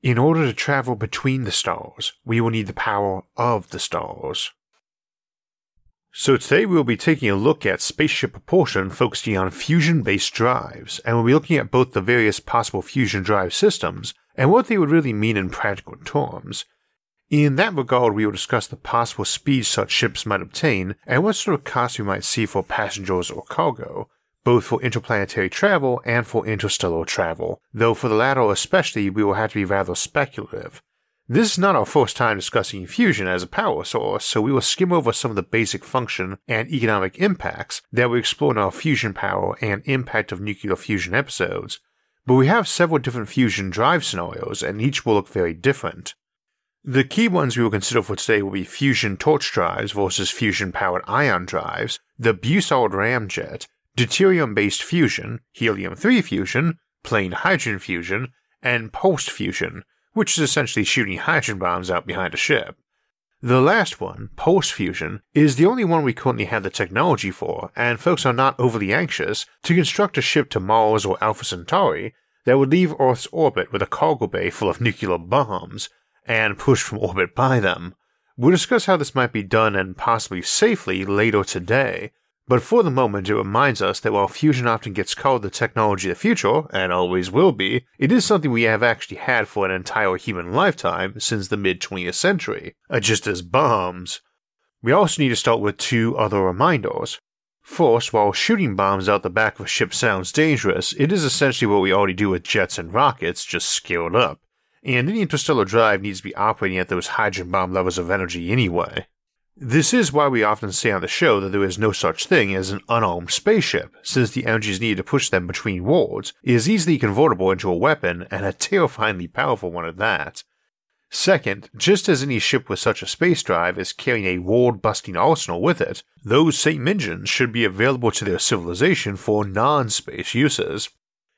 In order to travel between the stars, we will need the power of the stars. So today we will be taking a look at spaceship propulsion focusing on fusion-based drives, and we'll be looking at both the various possible fusion drive systems and what they would really mean in practical terms. In that regard, we will discuss the possible speeds such ships might obtain and what sort of costs we might see for passengers or cargo, both for interplanetary travel and for interstellar travel, though for the latter especially we will have to be rather speculative. This is not our first time discussing fusion as a power source, so we will skim over some of the basic function and economic impacts that we explore in our fusion power and impact of nuclear fusion episodes, but we have several different fusion drive scenarios and each will look very different. The key ones we will consider for today will be fusion torch drives versus fusion powered ion drives, the Bussard ramjet, deuterium based fusion, helium 3 fusion, plain hydrogen fusion, and pulsed fusion, which is essentially shooting hydrogen bombs out behind a ship. The last one, pulse fusion, is the only one we currently have the technology for, and folks are not overly anxious to construct a ship to Mars or Alpha Centauri that would leave Earth's orbit with a cargo bay full of nuclear bombs and pushed from orbit by them. We'll discuss how this might be done and possibly safely later today, but for the moment, it reminds us that while fusion often gets called the technology of the future, and always will be, it is something we have actually had for an entire human lifetime since the mid 20th century, uh, just as bombs. We also need to start with two other reminders. First, while shooting bombs out the back of a ship sounds dangerous, it is essentially what we already do with jets and rockets, just scaled up. And any interstellar drive needs to be operating at those hydrogen bomb levels of energy anyway. This is why we often say on the show that there is no such thing as an unarmed spaceship, since the energies needed to push them between worlds is easily convertible into a weapon and a terrifyingly powerful one at that. Second, just as any ship with such a space drive is carrying a world busting arsenal with it, those same engines should be available to their civilization for non space uses.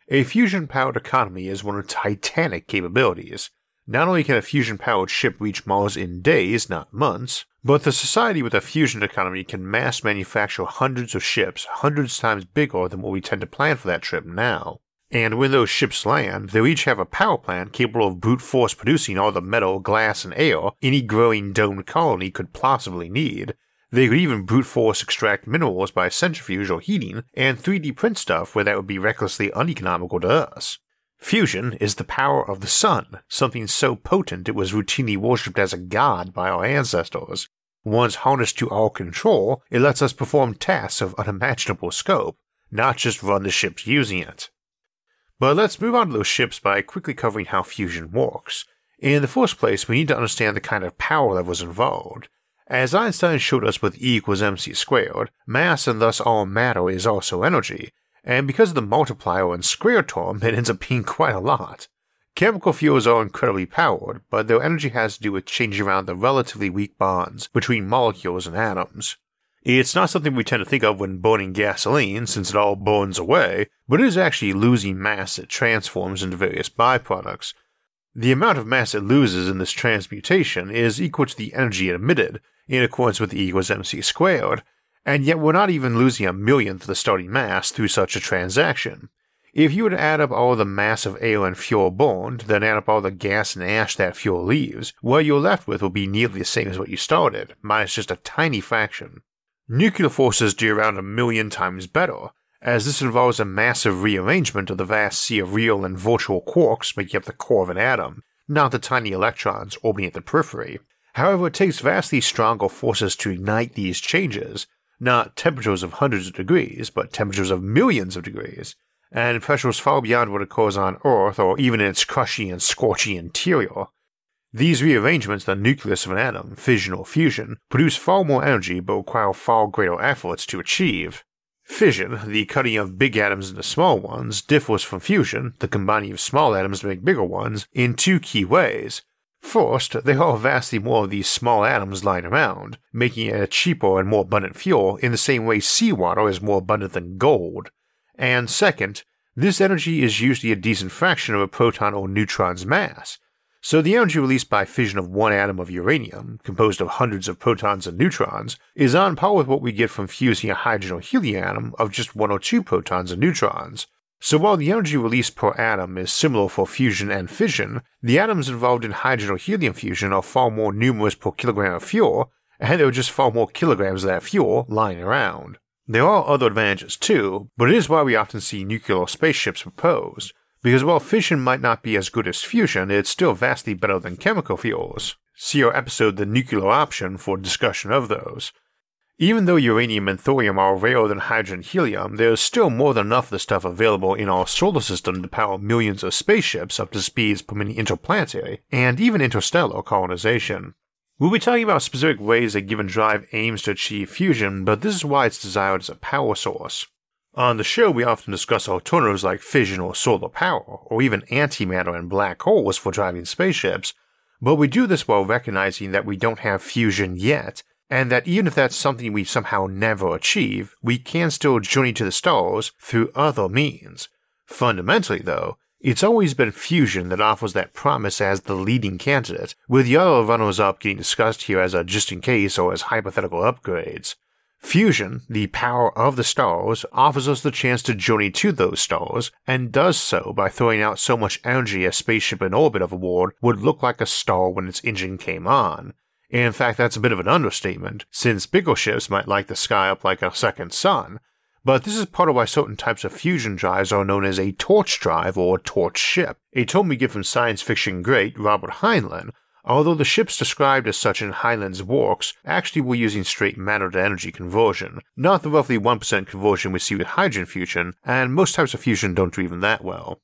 A fusion powered economy is one of titanic capabilities. Not only can a fusion powered ship reach Mars in days, not months, but the society with a fusion economy can mass manufacture hundreds of ships, hundreds times bigger than what we tend to plan for that trip now. And when those ships land, they'll each have a power plant capable of brute force producing all the metal, glass, and air any growing domed colony could possibly need. They could even brute force extract minerals by centrifuge or heating, and 3D print stuff where that would be recklessly uneconomical to us. Fusion is the power of the sun, something so potent it was routinely worshipped as a god by our ancestors. Once harnessed to our control, it lets us perform tasks of unimaginable scope, not just run the ships using it. But let's move on to those ships by quickly covering how fusion works. In the first place, we need to understand the kind of power that was involved. As Einstein showed us with E equals mc squared, mass and thus all matter is also energy, and because of the multiplier and square term, it ends up being quite a lot. Chemical fuels are incredibly powered, but their energy has to do with changing around the relatively weak bonds between molecules and atoms. It's not something we tend to think of when burning gasoline, since it all burns away, but it is actually losing mass that transforms into various byproducts. The amount of mass it loses in this transmutation is equal to the energy it emitted, in accordance with E equals mc squared, and yet we're not even losing a millionth of the starting mass through such a transaction. If you were to add up all the mass of air and fuel burned, then add up all the gas and ash that fuel leaves, what you're left with will be nearly the same as what you started, minus just a tiny fraction. Nuclear forces do around a million times better, as this involves a massive rearrangement of the vast sea of real and virtual quarks making up the core of an atom, not the tiny electrons orbiting at the periphery. However, it takes vastly stronger forces to ignite these changes, not temperatures of hundreds of degrees, but temperatures of millions of degrees, and pressures far beyond what occurs on Earth or even in its crushy and scorchy interior. These rearrangements, the nucleus of an atom, fission or fusion, produce far more energy but require far greater efforts to achieve. Fission, the cutting of big atoms into small ones, differs from fusion, the combining of small atoms to make bigger ones, in two key ways. First, there are vastly more of these small atoms lying around, making it a cheaper and more abundant fuel in the same way seawater is more abundant than gold. And second, this energy is usually a decent fraction of a proton or neutron's mass, so the energy released by fission of one atom of uranium, composed of hundreds of protons and neutrons, is on par with what we get from fusing a hydrogen or helium atom of just one or two protons and neutrons. So while the energy released per atom is similar for fusion and fission, the atoms involved in hydrogen or helium fusion are far more numerous per kilogram of fuel, and there are just far more kilograms of that fuel lying around. There are other advantages too, but it is why we often see nuclear spaceships proposed, because while fission might not be as good as fusion, it's still vastly better than chemical fuels. See our episode The Nuclear Option for discussion of those. Even though uranium and thorium are rarer than hydrogen and helium, there's still more than enough of the stuff available in our solar system to power millions of spaceships up to speeds permitting interplanetary and even interstellar colonization. We'll be talking about specific ways a given drive aims to achieve fusion, but this is why it's desired as a power source. On the show, we often discuss alternatives like fission or solar power, or even antimatter and black holes for driving spaceships, but we do this while recognizing that we don't have fusion yet, and that even if that's something we somehow never achieve, we can still journey to the stars through other means. Fundamentally, though, it's always been fusion that offers that promise as the leading candidate, with the other runners up getting discussed here as a just in case or as hypothetical upgrades. Fusion, the power of the stars, offers us the chance to journey to those stars, and does so by throwing out so much energy a spaceship in orbit of a world would look like a star when its engine came on. In fact, that's a bit of an understatement, since bigger ships might light the sky up like a second sun, but this is part of why certain types of fusion drives are known as a torch drive or torch ship, a term we get from science fiction great Robert Heinlein, Although the ships described as such in Heinlein's works actually were using straight matter to energy conversion, not the roughly 1% conversion we see with hydrogen fusion, and most types of fusion don't do even that well.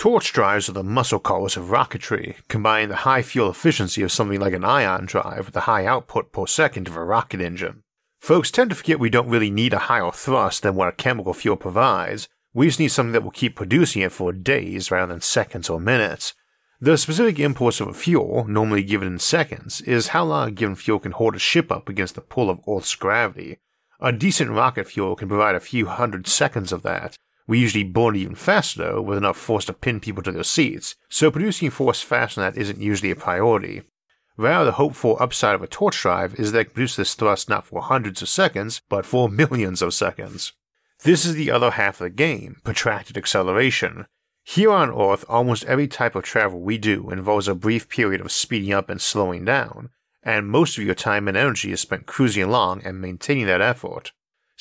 Torch drives are the muscle cars of rocketry, combining the high fuel efficiency of something like an ion drive with the high output per second of a rocket engine. Folks tend to forget we don't really need a higher thrust than what a chemical fuel provides, we just need something that will keep producing it for days rather than seconds or minutes, the specific impulse of a fuel, normally given in seconds, is how long a given fuel can hold a ship up against the pull of Earth's gravity. A decent rocket fuel can provide a few hundred seconds of that. We usually burn even faster, though, with enough force to pin people to their seats, so producing force faster than that isn't usually a priority. Rather, the hoped for upside of a torch drive is that it can produce this thrust not for hundreds of seconds, but for millions of seconds. This is the other half of the game, protracted acceleration. Here on Earth, almost every type of travel we do involves a brief period of speeding up and slowing down, and most of your time and energy is spent cruising along and maintaining that effort.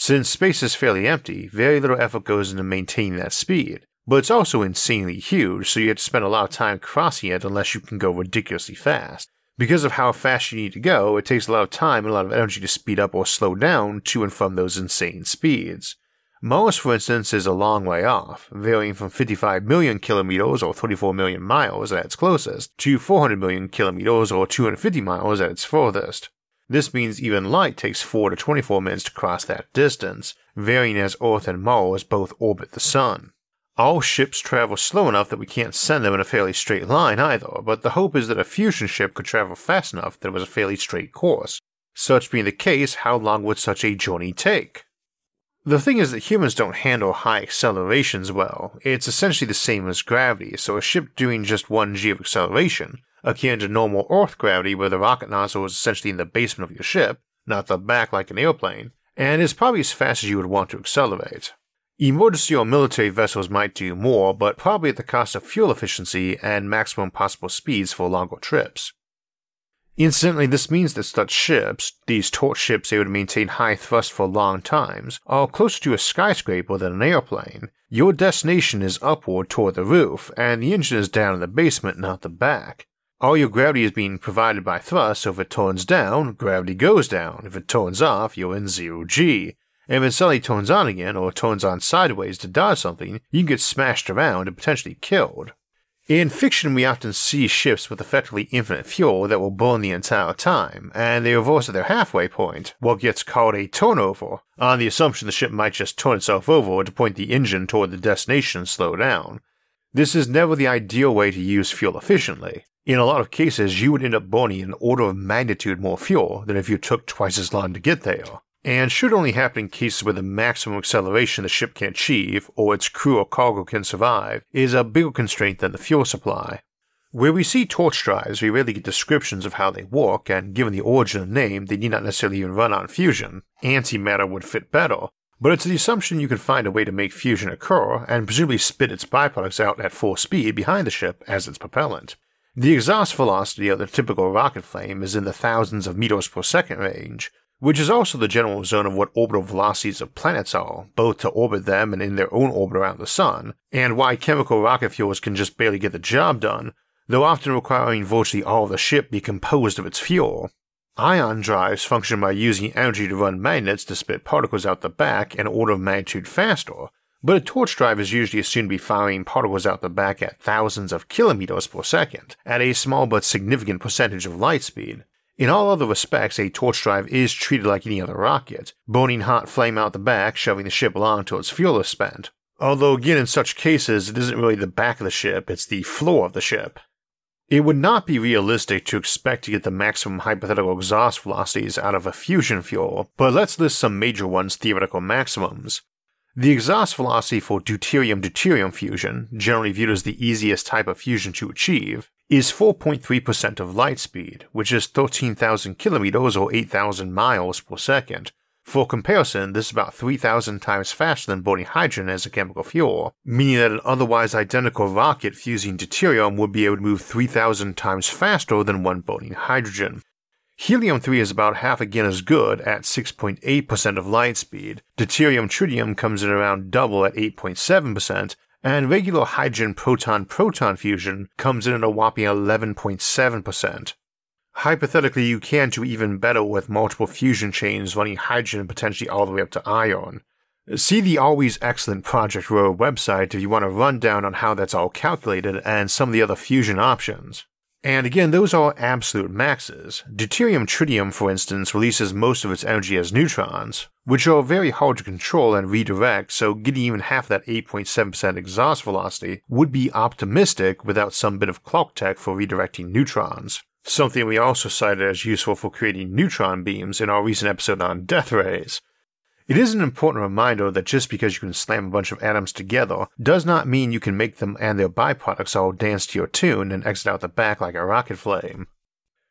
Since space is fairly empty, very little effort goes into maintaining that speed, but it's also insanely huge, so you have to spend a lot of time crossing it unless you can go ridiculously fast. Because of how fast you need to go, it takes a lot of time and a lot of energy to speed up or slow down to and from those insane speeds. Mars, for instance, is a long way off, varying from 55 million kilometers or 34 million miles at its closest to 400 million kilometers or 250 miles at its furthest. This means even light takes 4 to 24 minutes to cross that distance, varying as Earth and Mars both orbit the Sun. All ships travel slow enough that we can't send them in a fairly straight line either, but the hope is that a fusion ship could travel fast enough that it was a fairly straight course. Such being the case, how long would such a journey take? The thing is that humans don't handle high accelerations well. It's essentially the same as gravity, so a ship doing just 1 g of acceleration, akin to normal Earth gravity where the rocket nozzle is essentially in the basement of your ship, not the back like an airplane, and is probably as fast as you would want to accelerate. Emergency or military vessels might do more, but probably at the cost of fuel efficiency and maximum possible speeds for longer trips. Incidentally, this means that such ships, these torch ships able to maintain high thrust for long times, are closer to a skyscraper than an airplane. Your destination is upward toward the roof, and the engine is down in the basement, not the back. All your gravity is being provided by thrust, so if it turns down, gravity goes down. If it turns off, you're in zero G. And if it suddenly turns on again, or turns on sideways to dodge something, you can get smashed around and potentially killed. In fiction, we often see ships with effectively infinite fuel that will burn the entire time, and they reverse at their halfway point, what gets called a turnover, on the assumption the ship might just turn itself over to point the engine toward the destination and slow down. This is never the ideal way to use fuel efficiently. In a lot of cases, you would end up burning an order of magnitude more fuel than if you took twice as long to get there. And should only happen in cases where the maximum acceleration the ship can achieve, or its crew or cargo can survive, is a bigger constraint than the fuel supply. Where we see torch drives, we rarely get descriptions of how they work, and given the origin the name, they need not necessarily even run on fusion. Antimatter would fit better, but it's the assumption you can find a way to make fusion occur and presumably spit its byproducts out at full speed behind the ship as its propellant. The exhaust velocity of the typical rocket flame is in the thousands of meters per second range, which is also the general zone of what orbital velocities of planets are, both to orbit them and in their own orbit around the Sun, and why chemical rocket fuels can just barely get the job done, though often requiring virtually all of the ship be composed of its fuel. Ion drives function by using energy to run magnets to spit particles out the back an order of magnitude faster, but a torch drive is usually assumed to be firing particles out the back at thousands of kilometers per second, at a small but significant percentage of light speed. In all other respects, a torch drive is treated like any other rocket, burning hot flame out the back, shoving the ship along until its fuel is spent. Although, again, in such cases, it isn't really the back of the ship, it's the floor of the ship. It would not be realistic to expect to get the maximum hypothetical exhaust velocities out of a fusion fuel, but let's list some major ones theoretical maximums. The exhaust velocity for deuterium-deuterium fusion, generally viewed as the easiest type of fusion to achieve, is 4.3% of light speed, which is 13,000 kilometers or 8,000 miles per second, for comparison, this is about 3,000 times faster than burning hydrogen as a chemical fuel, meaning that an otherwise identical rocket fusing deuterium would be able to move 3,000 times faster than one burning hydrogen. Helium 3 is about half again as good at 6.8% of light speed, deuterium tritium comes in around double at 8.7%, and regular hydrogen proton proton fusion comes in at a whopping 11.7%. Hypothetically, you can do even better with multiple fusion chains running hydrogen potentially all the way up to iron. See the Always Excellent Project Rho website if you want a rundown on how that's all calculated and some of the other fusion options. And again, those are absolute maxes. Deuterium tritium, for instance, releases most of its energy as neutrons, which are very hard to control and redirect, so getting even half that 8.7% exhaust velocity would be optimistic without some bit of Clarketech for redirecting neutrons something we also cited as useful for creating neutron beams in our recent episode on death rays. It is an important reminder that just because you can slam a bunch of atoms together does not mean you can make them and their byproducts all dance to your tune and exit out the back like a rocket flame.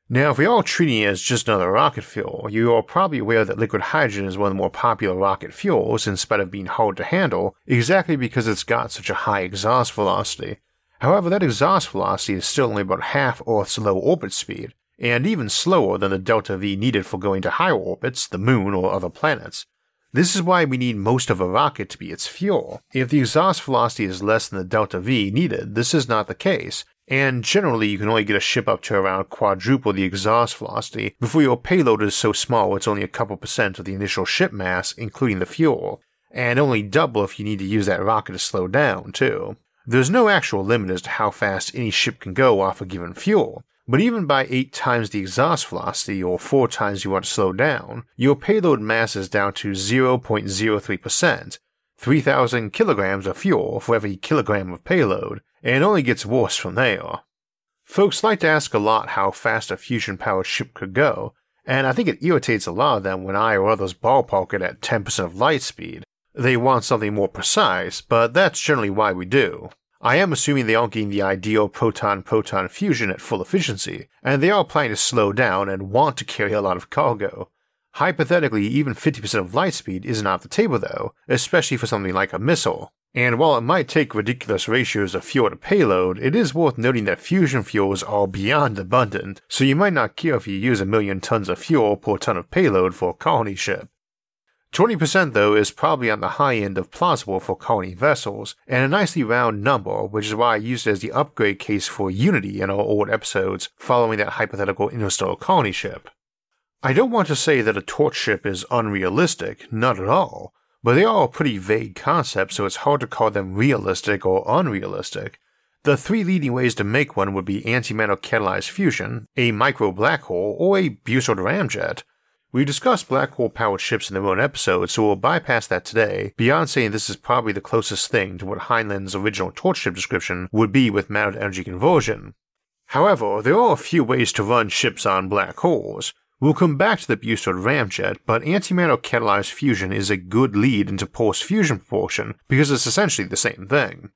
Now, if we are treating it as just another rocket fuel, you are probably aware that liquid hydrogen is one of the more popular rocket fuels in spite of being hard to handle, exactly because it's got such a high exhaust velocity. However, that exhaust velocity is still only about half Earth's low orbit speed, and even slower than the delta V needed for going to higher orbits, the moon or other planets. This is why we need most of a rocket to be its fuel. If the exhaust velocity is less than the delta V needed, this is not the case, and generally you can only get a ship up to around quadruple the exhaust velocity before your payload is so small it's only a couple percent of the initial ship mass, including the fuel, and only double if you need to use that rocket to slow down, too. There's no actual limit as to how fast any ship can go off a given fuel, but even by 8 times the exhaust velocity or 4 times you want to slow down, your payload mass is down to 0.03%, 3,000 kilograms of fuel for every kilogram of payload, and only gets worse from there. Folks like to ask a lot how fast a fusion powered ship could go, and I think it irritates a lot of them when I or others ballpark it at 10% of light speed, they want something more precise, but that's generally why we do. I am assuming they aren't getting the ideal proton proton fusion at full efficiency, and they are planning to slow down and want to carry a lot of cargo. Hypothetically, even 50% of light speed isn't off the table though, especially for something like a missile. And while it might take ridiculous ratios of fuel to payload, it is worth noting that fusion fuels are beyond abundant, so you might not care if you use a million tons of fuel per ton of payload for a colony ship. 20% though is probably on the high end of plausible for colony vessels, and a nicely round number, which is why I used it as the upgrade case for Unity in our old episodes following that hypothetical interstellar colony ship. I don't want to say that a torch ship is unrealistic, not at all, but they are a pretty vague concept, so it's hard to call them realistic or unrealistic. The three leading ways to make one would be antimatter catalyzed fusion, a micro black hole, or a Bussard ramjet, we discussed black hole powered ships in their own episode, so we'll bypass that today, beyond saying this is probably the closest thing to what Heinlein's original torch ship description would be with matter energy conversion. However, there are a few ways to run ships on black holes. We'll come back to the Bussard ramjet, but antimatter catalyzed fusion is a good lead into pulse fusion propulsion because it's essentially the same thing.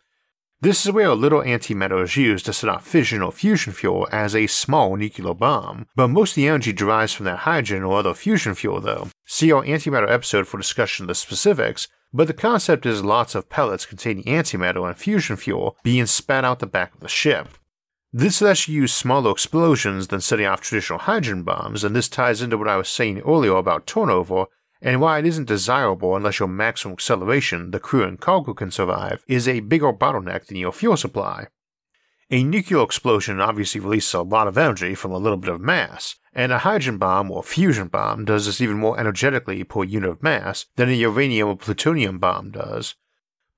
This is where a little antimatter is used to set off fission or fusion fuel as a small nuclear bomb, but most of the energy derives from that hydrogen or other fusion fuel though. See our antimatter episode for discussion of the specifics, but the concept is lots of pellets containing antimatter and fusion fuel being spat out the back of the ship. This lets you use smaller explosions than setting off traditional hydrogen bombs, and this ties into what I was saying earlier about turnover and why it isn't desirable unless your maximum acceleration the crew and cargo can survive is a bigger bottleneck than your fuel supply. A nuclear explosion obviously releases a lot of energy from a little bit of mass, and a hydrogen bomb or fusion bomb does this even more energetically per unit of mass than a uranium or plutonium bomb does.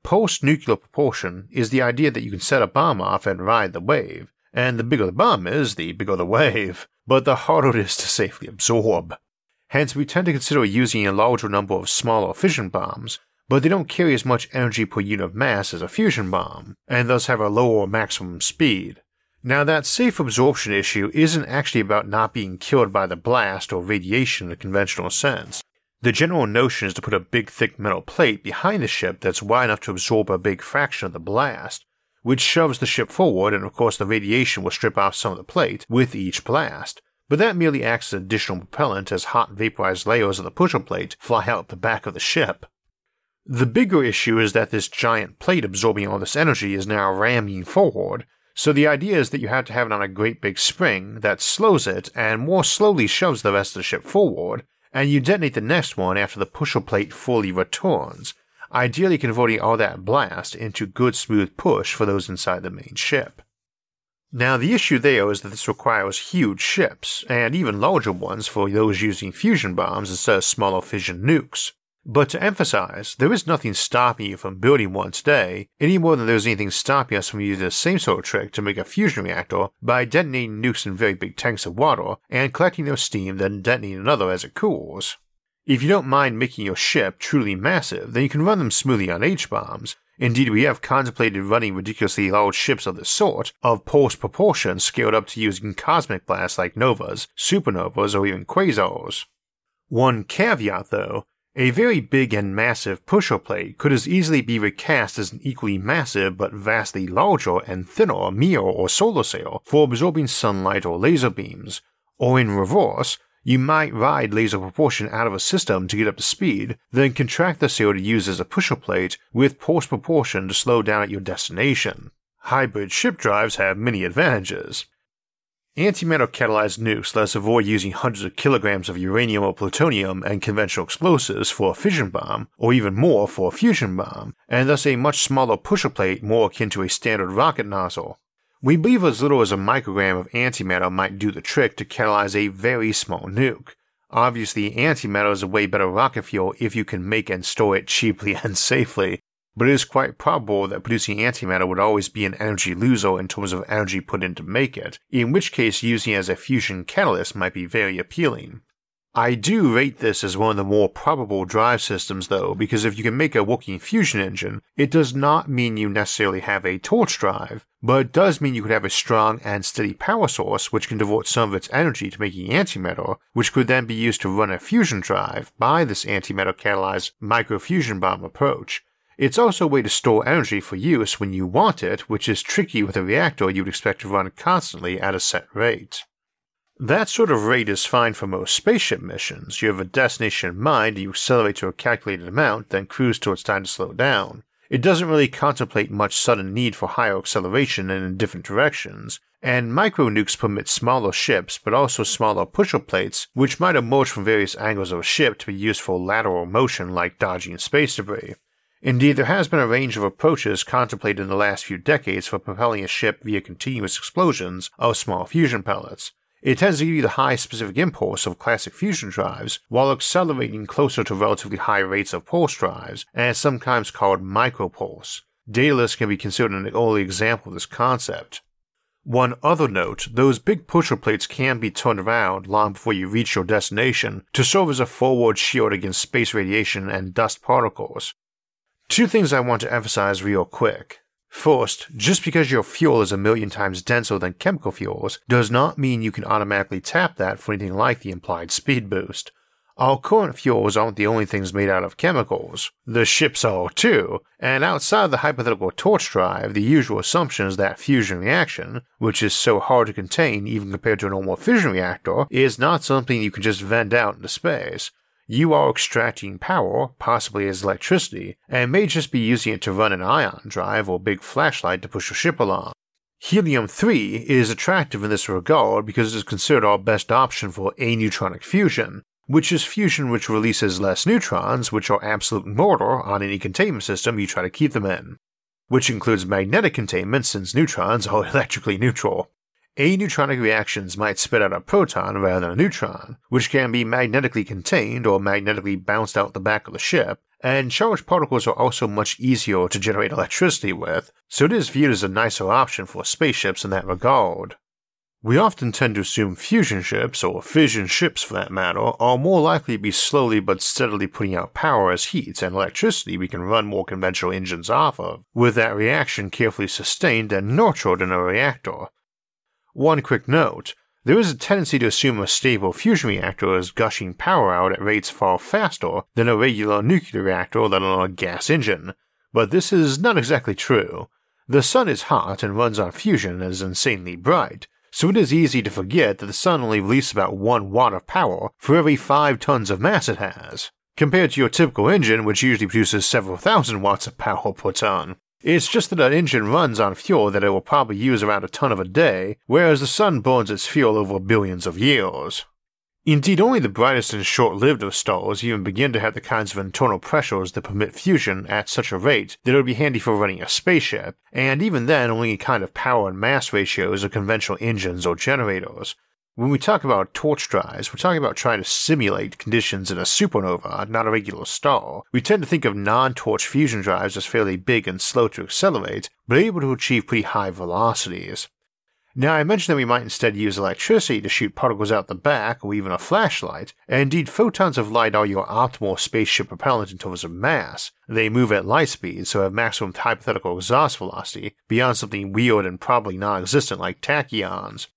Pulse nuclear propulsion is the idea that you can set a bomb off and ride the wave, and the bigger the bomb is, the bigger the wave, but the harder it is to safely absorb. Hence, we tend to consider using a larger number of smaller fission bombs, but they don't carry as much energy per unit of mass as a fusion bomb, and thus have a lower maximum speed. Now, that safe absorption issue isn't actually about not being killed by the blast or radiation in a conventional sense. The general notion is to put a big thick metal plate behind the ship that's wide enough to absorb a big fraction of the blast, which shoves the ship forward, and of course, the radiation will strip off some of the plate with each blast, but that merely acts as additional propellant as hot vaporized layers of the pusher plate fly out the back of the ship. The bigger issue is that this giant plate absorbing all this energy is now ramming forward, so the idea is that you have to have it on a great big spring that slows it and more slowly shoves the rest of the ship forward, and you detonate the next one after the pusher plate fully returns, ideally converting all that blast into good smooth push for those inside the main ship. Now, the issue there is that this requires huge ships, and even larger ones for those using fusion bombs instead of uh, smaller fission nukes. But to emphasize, there is nothing stopping you from building one today, any more than there's anything stopping us from using the same sort of trick to make a fusion reactor by detonating nukes in very big tanks of water and collecting their steam, then detonating another as it cools. If you don't mind making your ship truly massive, then you can run them smoothly on H bombs, Indeed, we have contemplated running ridiculously large ships of this sort, of pulse propulsion scaled up to using cosmic blasts like novas, supernovas, or even quasars. One caveat though, a very big and massive pusher plate could as easily be recast as an equally massive but vastly larger and thinner mirror or solar sail for absorbing sunlight or laser beams, or in reverse, you might ride laser propulsion out of a system to get up to speed, then contract the sail to use as a pusher plate with pulse propulsion to slow down at your destination. Hybrid ship drives have many advantages. Antimatter catalyzed nukes let us avoid using hundreds of kilograms of uranium or plutonium and conventional explosives for a fission bomb, or even more for a fusion bomb, and thus a much smaller pusher plate more akin to a standard rocket nozzle. We believe as little as a microgram of antimatter might do the trick to catalyze a very small nuke. Obviously, antimatter is a way better rocket fuel if you can make and store it cheaply and safely, but it is quite probable that producing antimatter would always be an energy loser in terms of energy put in to make it, in which case using it as a fusion catalyst might be very appealing. I do rate this as one of the more probable drive systems though, because if you can make a working fusion engine, it does not mean you necessarily have a torch drive, but it does mean you could have a strong and steady power source which can devote some of its energy to making antimatter, which could then be used to run a fusion drive by this antimatter catalyzed microfusion bomb approach. It's also a way to store energy for use when you want it, which is tricky with a reactor you'd expect to run constantly at a set rate. That sort of rate is fine for most spaceship missions. You have a destination in mind, you accelerate to a calculated amount, then cruise till it's time to slow down. It doesn't really contemplate much sudden need for higher acceleration and in different directions, and micro nukes permit smaller ships but also smaller pusher plates which might emerge from various angles of a ship to be used for lateral motion like dodging space debris. Indeed, there has been a range of approaches contemplated in the last few decades for propelling a ship via continuous explosions of small fusion pellets, it tends to give you the high specific impulse of classic fusion drives while accelerating closer to relatively high rates of pulse drives, and is sometimes called micropulse. Daedalus can be considered an early example of this concept. One other note, those big pusher plates can be turned around long before you reach your destination to serve as a forward shield against space radiation and dust particles. Two things I want to emphasize real quick. First, just because your fuel is a million times denser than chemical fuels does not mean you can automatically tap that for anything like the implied speed boost. Our current fuels aren't the only things made out of chemicals. The ships are too, and outside the hypothetical torch drive, the usual assumption is that fusion reaction, which is so hard to contain even compared to a normal fission reactor, is not something you can just vent out into space. You are extracting power, possibly as electricity, and may just be using it to run an ion drive or big flashlight to push your ship along. Helium 3 is attractive in this regard because it is considered our best option for aneutronic fusion, which is fusion which releases less neutrons, which are absolute murder on any containment system you try to keep them in, which includes magnetic containment since neutrons are electrically neutral. Aneutronic reactions might spit out a proton rather than a neutron, which can be magnetically contained or magnetically bounced out the back of the ship, and charged particles are also much easier to generate electricity with, so it is viewed as a nicer option for spaceships in that regard. We often tend to assume fusion ships, or fission ships for that matter, are more likely to be slowly but steadily putting out power as heat and electricity we can run more conventional engines off of, with that reaction carefully sustained and nurtured in a reactor. One quick note there is a tendency to assume a stable fusion reactor is gushing power out at rates far faster than a regular nuclear reactor, let alone a gas engine, but this is not exactly true. The sun is hot and runs on fusion and is insanely bright, so it is easy to forget that the sun only releases about 1 watt of power for every 5 tons of mass it has, compared to your typical engine which usually produces several thousand watts of power per ton. It's just that an engine runs on fuel that it will probably use around a ton of a day, whereas the sun burns its fuel over billions of years. Indeed, only the brightest and short lived of stars even begin to have the kinds of internal pressures that permit fusion at such a rate that it would be handy for running a spaceship, and even then only a kind of power and mass ratios of conventional engines or generators. When we talk about torch drives, we're talking about trying to simulate conditions in a supernova, not a regular star. We tend to think of non torch fusion drives as fairly big and slow to accelerate, but able to achieve pretty high velocities. Now, I mentioned that we might instead use electricity to shoot particles out the back or even a flashlight, and indeed, photons of light are your optimal spaceship propellant in terms of mass. They move at light speed, so have maximum hypothetical exhaust velocity, beyond something weird and probably non existent like tachyons.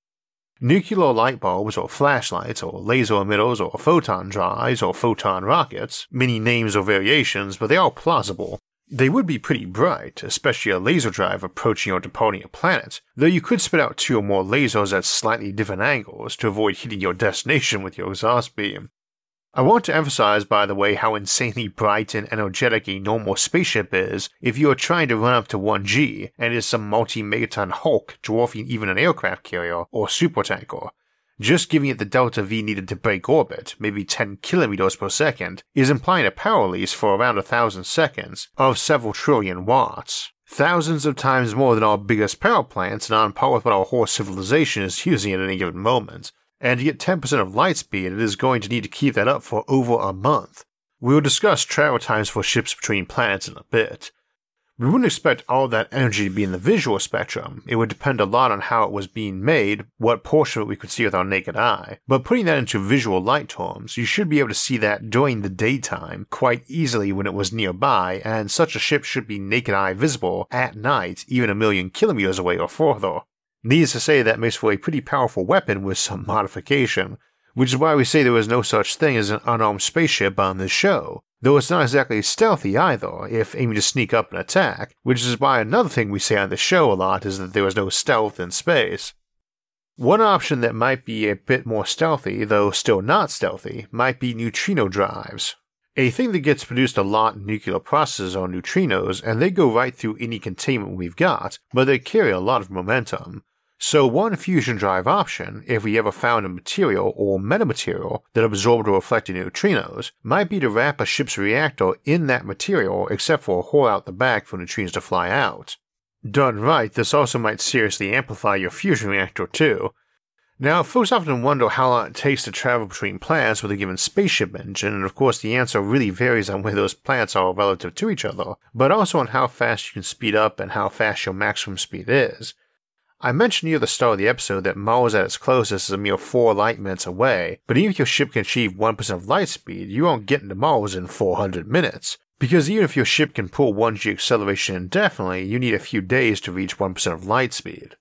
Nuclear light bulbs or flashlights or laser emitters or photon drives or photon rockets, many names or variations, but they are plausible, they would be pretty bright, especially a laser drive approaching or departing a planet, though you could spit out two or more lasers at slightly different angles to avoid hitting your destination with your exhaust beam. I want to emphasize, by the way, how insanely bright and energetic a normal spaceship is if you are trying to run up to 1G and is some multi megaton hulk dwarfing even an aircraft carrier or supertanker, just giving it the delta V needed to break orbit, maybe 10 kilometers per second, is implying a power release for around a thousand seconds of several trillion watts. Thousands of times more than our biggest power plants and on par with what our whole civilization is using at any given moment. And to get 10% of light speed, it is going to need to keep that up for over a month. We will discuss travel times for ships between planets in a bit, we wouldn't expect all that energy to be in the visual spectrum. It would depend a lot on how it was being made, what portion of it we could see with our naked eye. But putting that into visual light terms, you should be able to see that during the daytime quite easily when it was nearby, and such a ship should be naked eye visible at night, even a million kilometers away or further. Needless to say, that makes for a pretty powerful weapon with some modification, which is why we say there was no such thing as an unarmed spaceship on this show. Though it's not exactly stealthy either, if aiming to sneak up and attack, which is why another thing we say on the show a lot is that there was no stealth in space. One option that might be a bit more stealthy, though still not stealthy, might be neutrino drives. A thing that gets produced a lot in nuclear processes are neutrinos, and they go right through any containment we've got, but they carry a lot of momentum, so one fusion drive option, if we ever found a material or metamaterial that absorbed or reflected neutrinos, might be to wrap a ship's reactor in that material except for a hole out the back for neutrinos to fly out. Done right, this also might seriously amplify your fusion reactor too. Now, folks often wonder how long it takes to travel between planets with a given spaceship engine, and of course the answer really varies on where those planets are relative to each other, but also on how fast you can speed up and how fast your maximum speed is. I mentioned near the start of the episode that Mars at its closest is a mere 4 light minutes away, but even if your ship can achieve 1% of light speed, you won't get into Mars in 400 minutes. Because even if your ship can pull 1g acceleration indefinitely, you need a few days to reach 1% of light speed.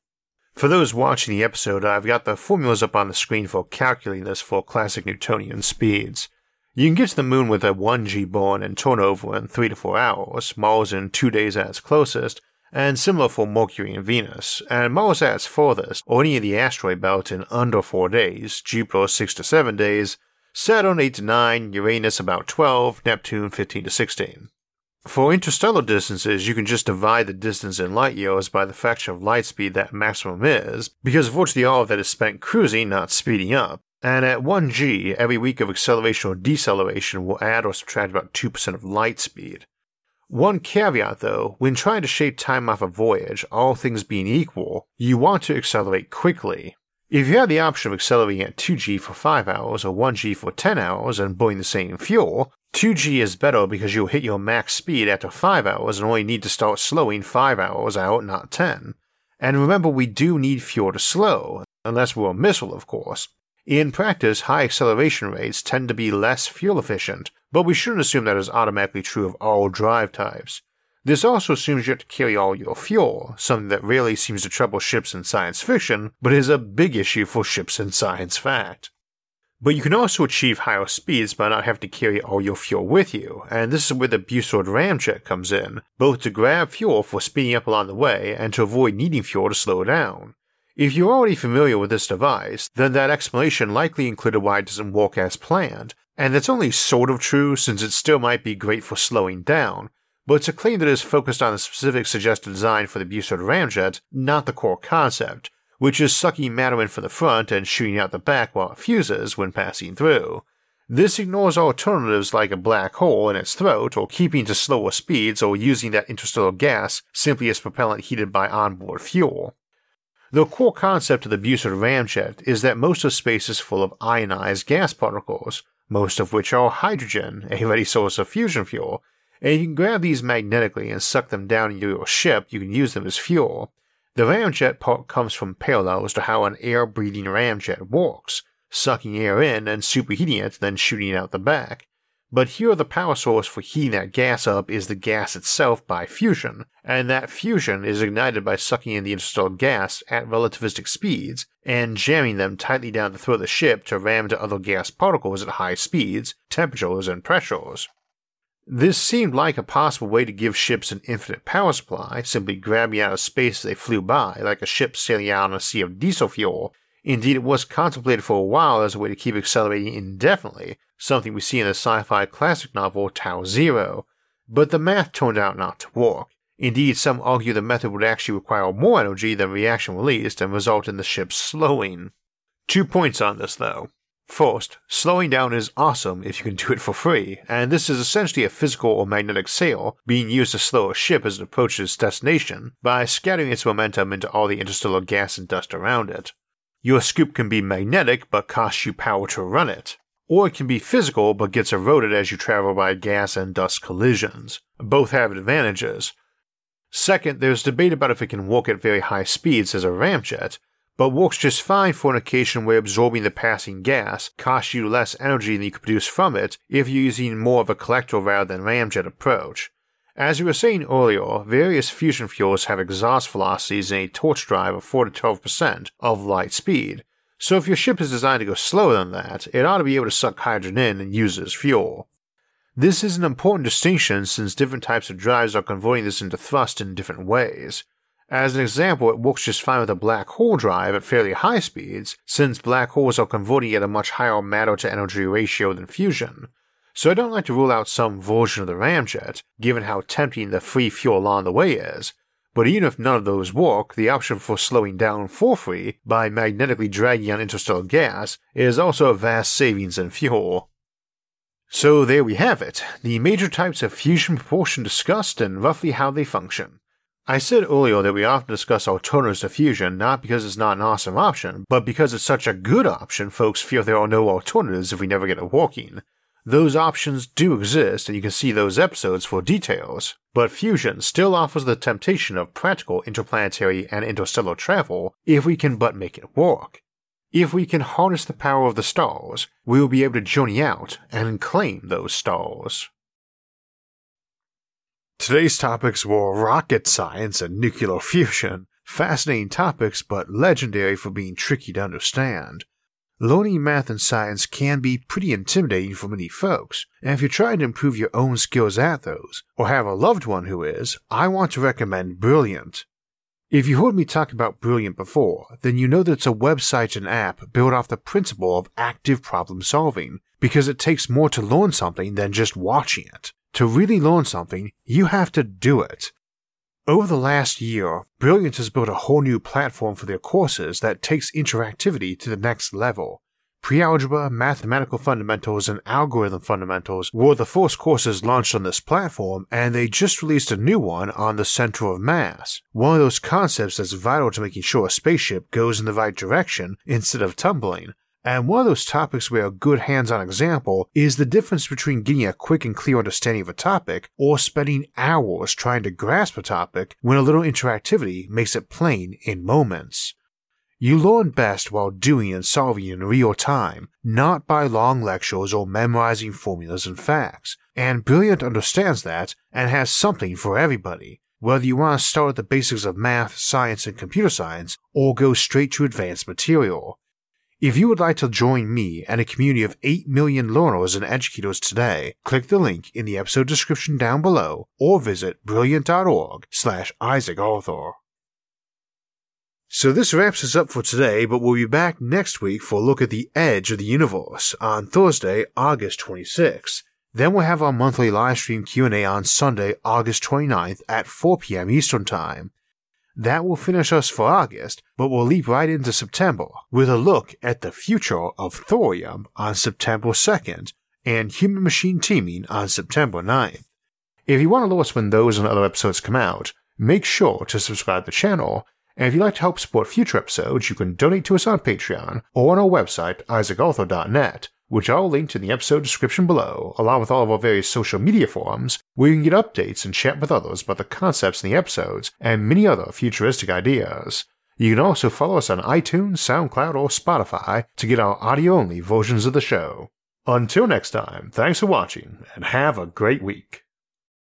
For those watching the episode, I've got the formulas up on the screen for calculating this for classic Newtonian speeds. You can get to the moon with a 1g burn and turnover in 3 to 4 hours, Mars in 2 days at its closest, and similar for Mercury and Venus, and Mars at its farthest, or any of the asteroid belt in under 4 days, Jupiter 6 to 7 days, Saturn 8 to 9, Uranus about 12, Neptune 15 to 16. For interstellar distances, you can just divide the distance in light years by the fraction of light speed that maximum is, because virtually all of that is spent cruising, not speeding up. And at 1g, every week of acceleration or deceleration will add or subtract about 2% of light speed. One caveat though, when trying to shave time off a voyage, all things being equal, you want to accelerate quickly. If you have the option of accelerating at 2g for 5 hours or 1g for 10 hours and burning the same fuel, 2G is better because you'll hit your max speed after 5 hours and only need to start slowing 5 hours out, not 10. And remember, we do need fuel to slow, unless we're a missile, of course. In practice, high acceleration rates tend to be less fuel efficient, but we shouldn't assume that is automatically true of all drive types. This also assumes you have to carry all your fuel, something that rarely seems to trouble ships in science fiction, but is a big issue for ships in science fact. But you can also achieve higher speeds by not having to carry all your fuel with you, and this is where the Bussard ramjet comes in, both to grab fuel for speeding up along the way and to avoid needing fuel to slow down. If you're already familiar with this device, then that explanation likely included why it doesn't work as planned, and that's only sort of true since it still might be great for slowing down, but it's a claim that is focused on the specific suggested design for the Bussard ramjet, not the core concept, which is sucking matter in from the front and shooting out the back while it fuses when passing through. This ignores alternatives like a black hole in its throat, or keeping to slower speeds, or using that interstellar gas simply as propellant heated by onboard fuel. The core concept of the Bussard ramjet is that most of space is full of ionized gas particles, most of which are hydrogen, a ready source of fusion fuel, and you can grab these magnetically and suck them down into your ship, you can use them as fuel. The ramjet part comes from parallels to how an air breathing ramjet works, sucking air in and superheating it, then shooting it out the back. But here the power source for heating that gas up is the gas itself by fusion, and that fusion is ignited by sucking in the interstellar gas at relativistic speeds and jamming them tightly down the throat of the ship to ram into other gas particles at high speeds, temperatures, and pressures. This seemed like a possible way to give ships an infinite power supply, simply grabbing out of space as they flew by, like a ship sailing out on a sea of diesel fuel. Indeed, it was contemplated for a while as a way to keep accelerating indefinitely, something we see in the sci fi classic novel Tau Zero. But the math turned out not to work. Indeed, some argue the method would actually require more energy than reaction released and result in the ship slowing. Two points on this, though. First, slowing down is awesome if you can do it for free, and this is essentially a physical or magnetic sail being used to slow a ship as it approaches its destination by scattering its momentum into all the interstellar gas and dust around it. Your scoop can be magnetic but costs you power to run it, or it can be physical but gets eroded as you travel by gas and dust collisions. Both have advantages. Second, there's debate about if it can work at very high speeds as a ramjet, but works just fine for an occasion where absorbing the passing gas costs you less energy than you could produce from it if you're using more of a collector rather than ramjet approach. As we were saying earlier, various fusion fuels have exhaust velocities in a torch drive of 4 to 12% of light speed, so if your ship is designed to go slower than that, it ought to be able to suck hydrogen in and use it as fuel. This is an important distinction since different types of drives are converting this into thrust in different ways. As an example, it works just fine with a black hole drive at fairly high speeds, since black holes are converting at a much higher matter to energy ratio than fusion. So I don't like to rule out some version of the ramjet, given how tempting the free fuel along the way is. But even if none of those work, the option for slowing down for free by magnetically dragging on interstellar gas is also a vast savings in fuel. So there we have it, the major types of fusion propulsion discussed and roughly how they function. I said earlier that we often discuss alternatives to fusion not because it's not an awesome option, but because it's such a good option folks fear there are no alternatives if we never get it working. Those options do exist, and you can see those episodes for details, but fusion still offers the temptation of practical interplanetary and interstellar travel if we can but make it work. If we can harness the power of the stars, we will be able to journey out and claim those stars. Today's topics were rocket science and nuclear fusion. Fascinating topics, but legendary for being tricky to understand. Learning math and science can be pretty intimidating for many folks, and if you're trying to improve your own skills at those, or have a loved one who is, I want to recommend Brilliant. If you heard me talk about Brilliant before, then you know that it's a website and app built off the principle of active problem solving, because it takes more to learn something than just watching it. To really learn something, you have to do it. Over the last year, Brilliant has built a whole new platform for their courses that takes interactivity to the next level. Pre-algebra, mathematical fundamentals, and algorithm fundamentals were the first courses launched on this platform, and they just released a new one on the center of mass, one of those concepts that's vital to making sure a spaceship goes in the right direction instead of tumbling, and one of those topics where a good hands on example is the difference between getting a quick and clear understanding of a topic or spending hours trying to grasp a topic when a little interactivity makes it plain in moments. You learn best while doing and solving in real time, not by long lectures or memorizing formulas and facts. And Brilliant understands that and has something for everybody, whether you want to start at the basics of math, science, and computer science or go straight to advanced material. If you would like to join me and a community of 8 million learners and educators today, click the link in the episode description down below or visit brilliant.org slash Isaac Arthur. So this wraps us up for today, but we'll be back next week for a look at the edge of the universe on Thursday, August 26th. Then we'll have our monthly live stream Q&A on Sunday, August 29th at 4 p.m. Eastern Time. That will finish us for August, but we'll leap right into September with a look at the future of thorium on September 2nd and human machine teaming on September 9th. If you want to know us when those and other episodes come out, make sure to subscribe to the channel, and if you'd like to help support future episodes, you can donate to us on Patreon or on our website, isaacarthur.net, which I'll link to in the episode description below, along with all of our various social media forums, where you can get updates and chat with others about the concepts in the episodes and many other futuristic ideas. You can also follow us on iTunes, SoundCloud, or Spotify to get our audio only versions of the show. Until next time, thanks for watching and have a great week.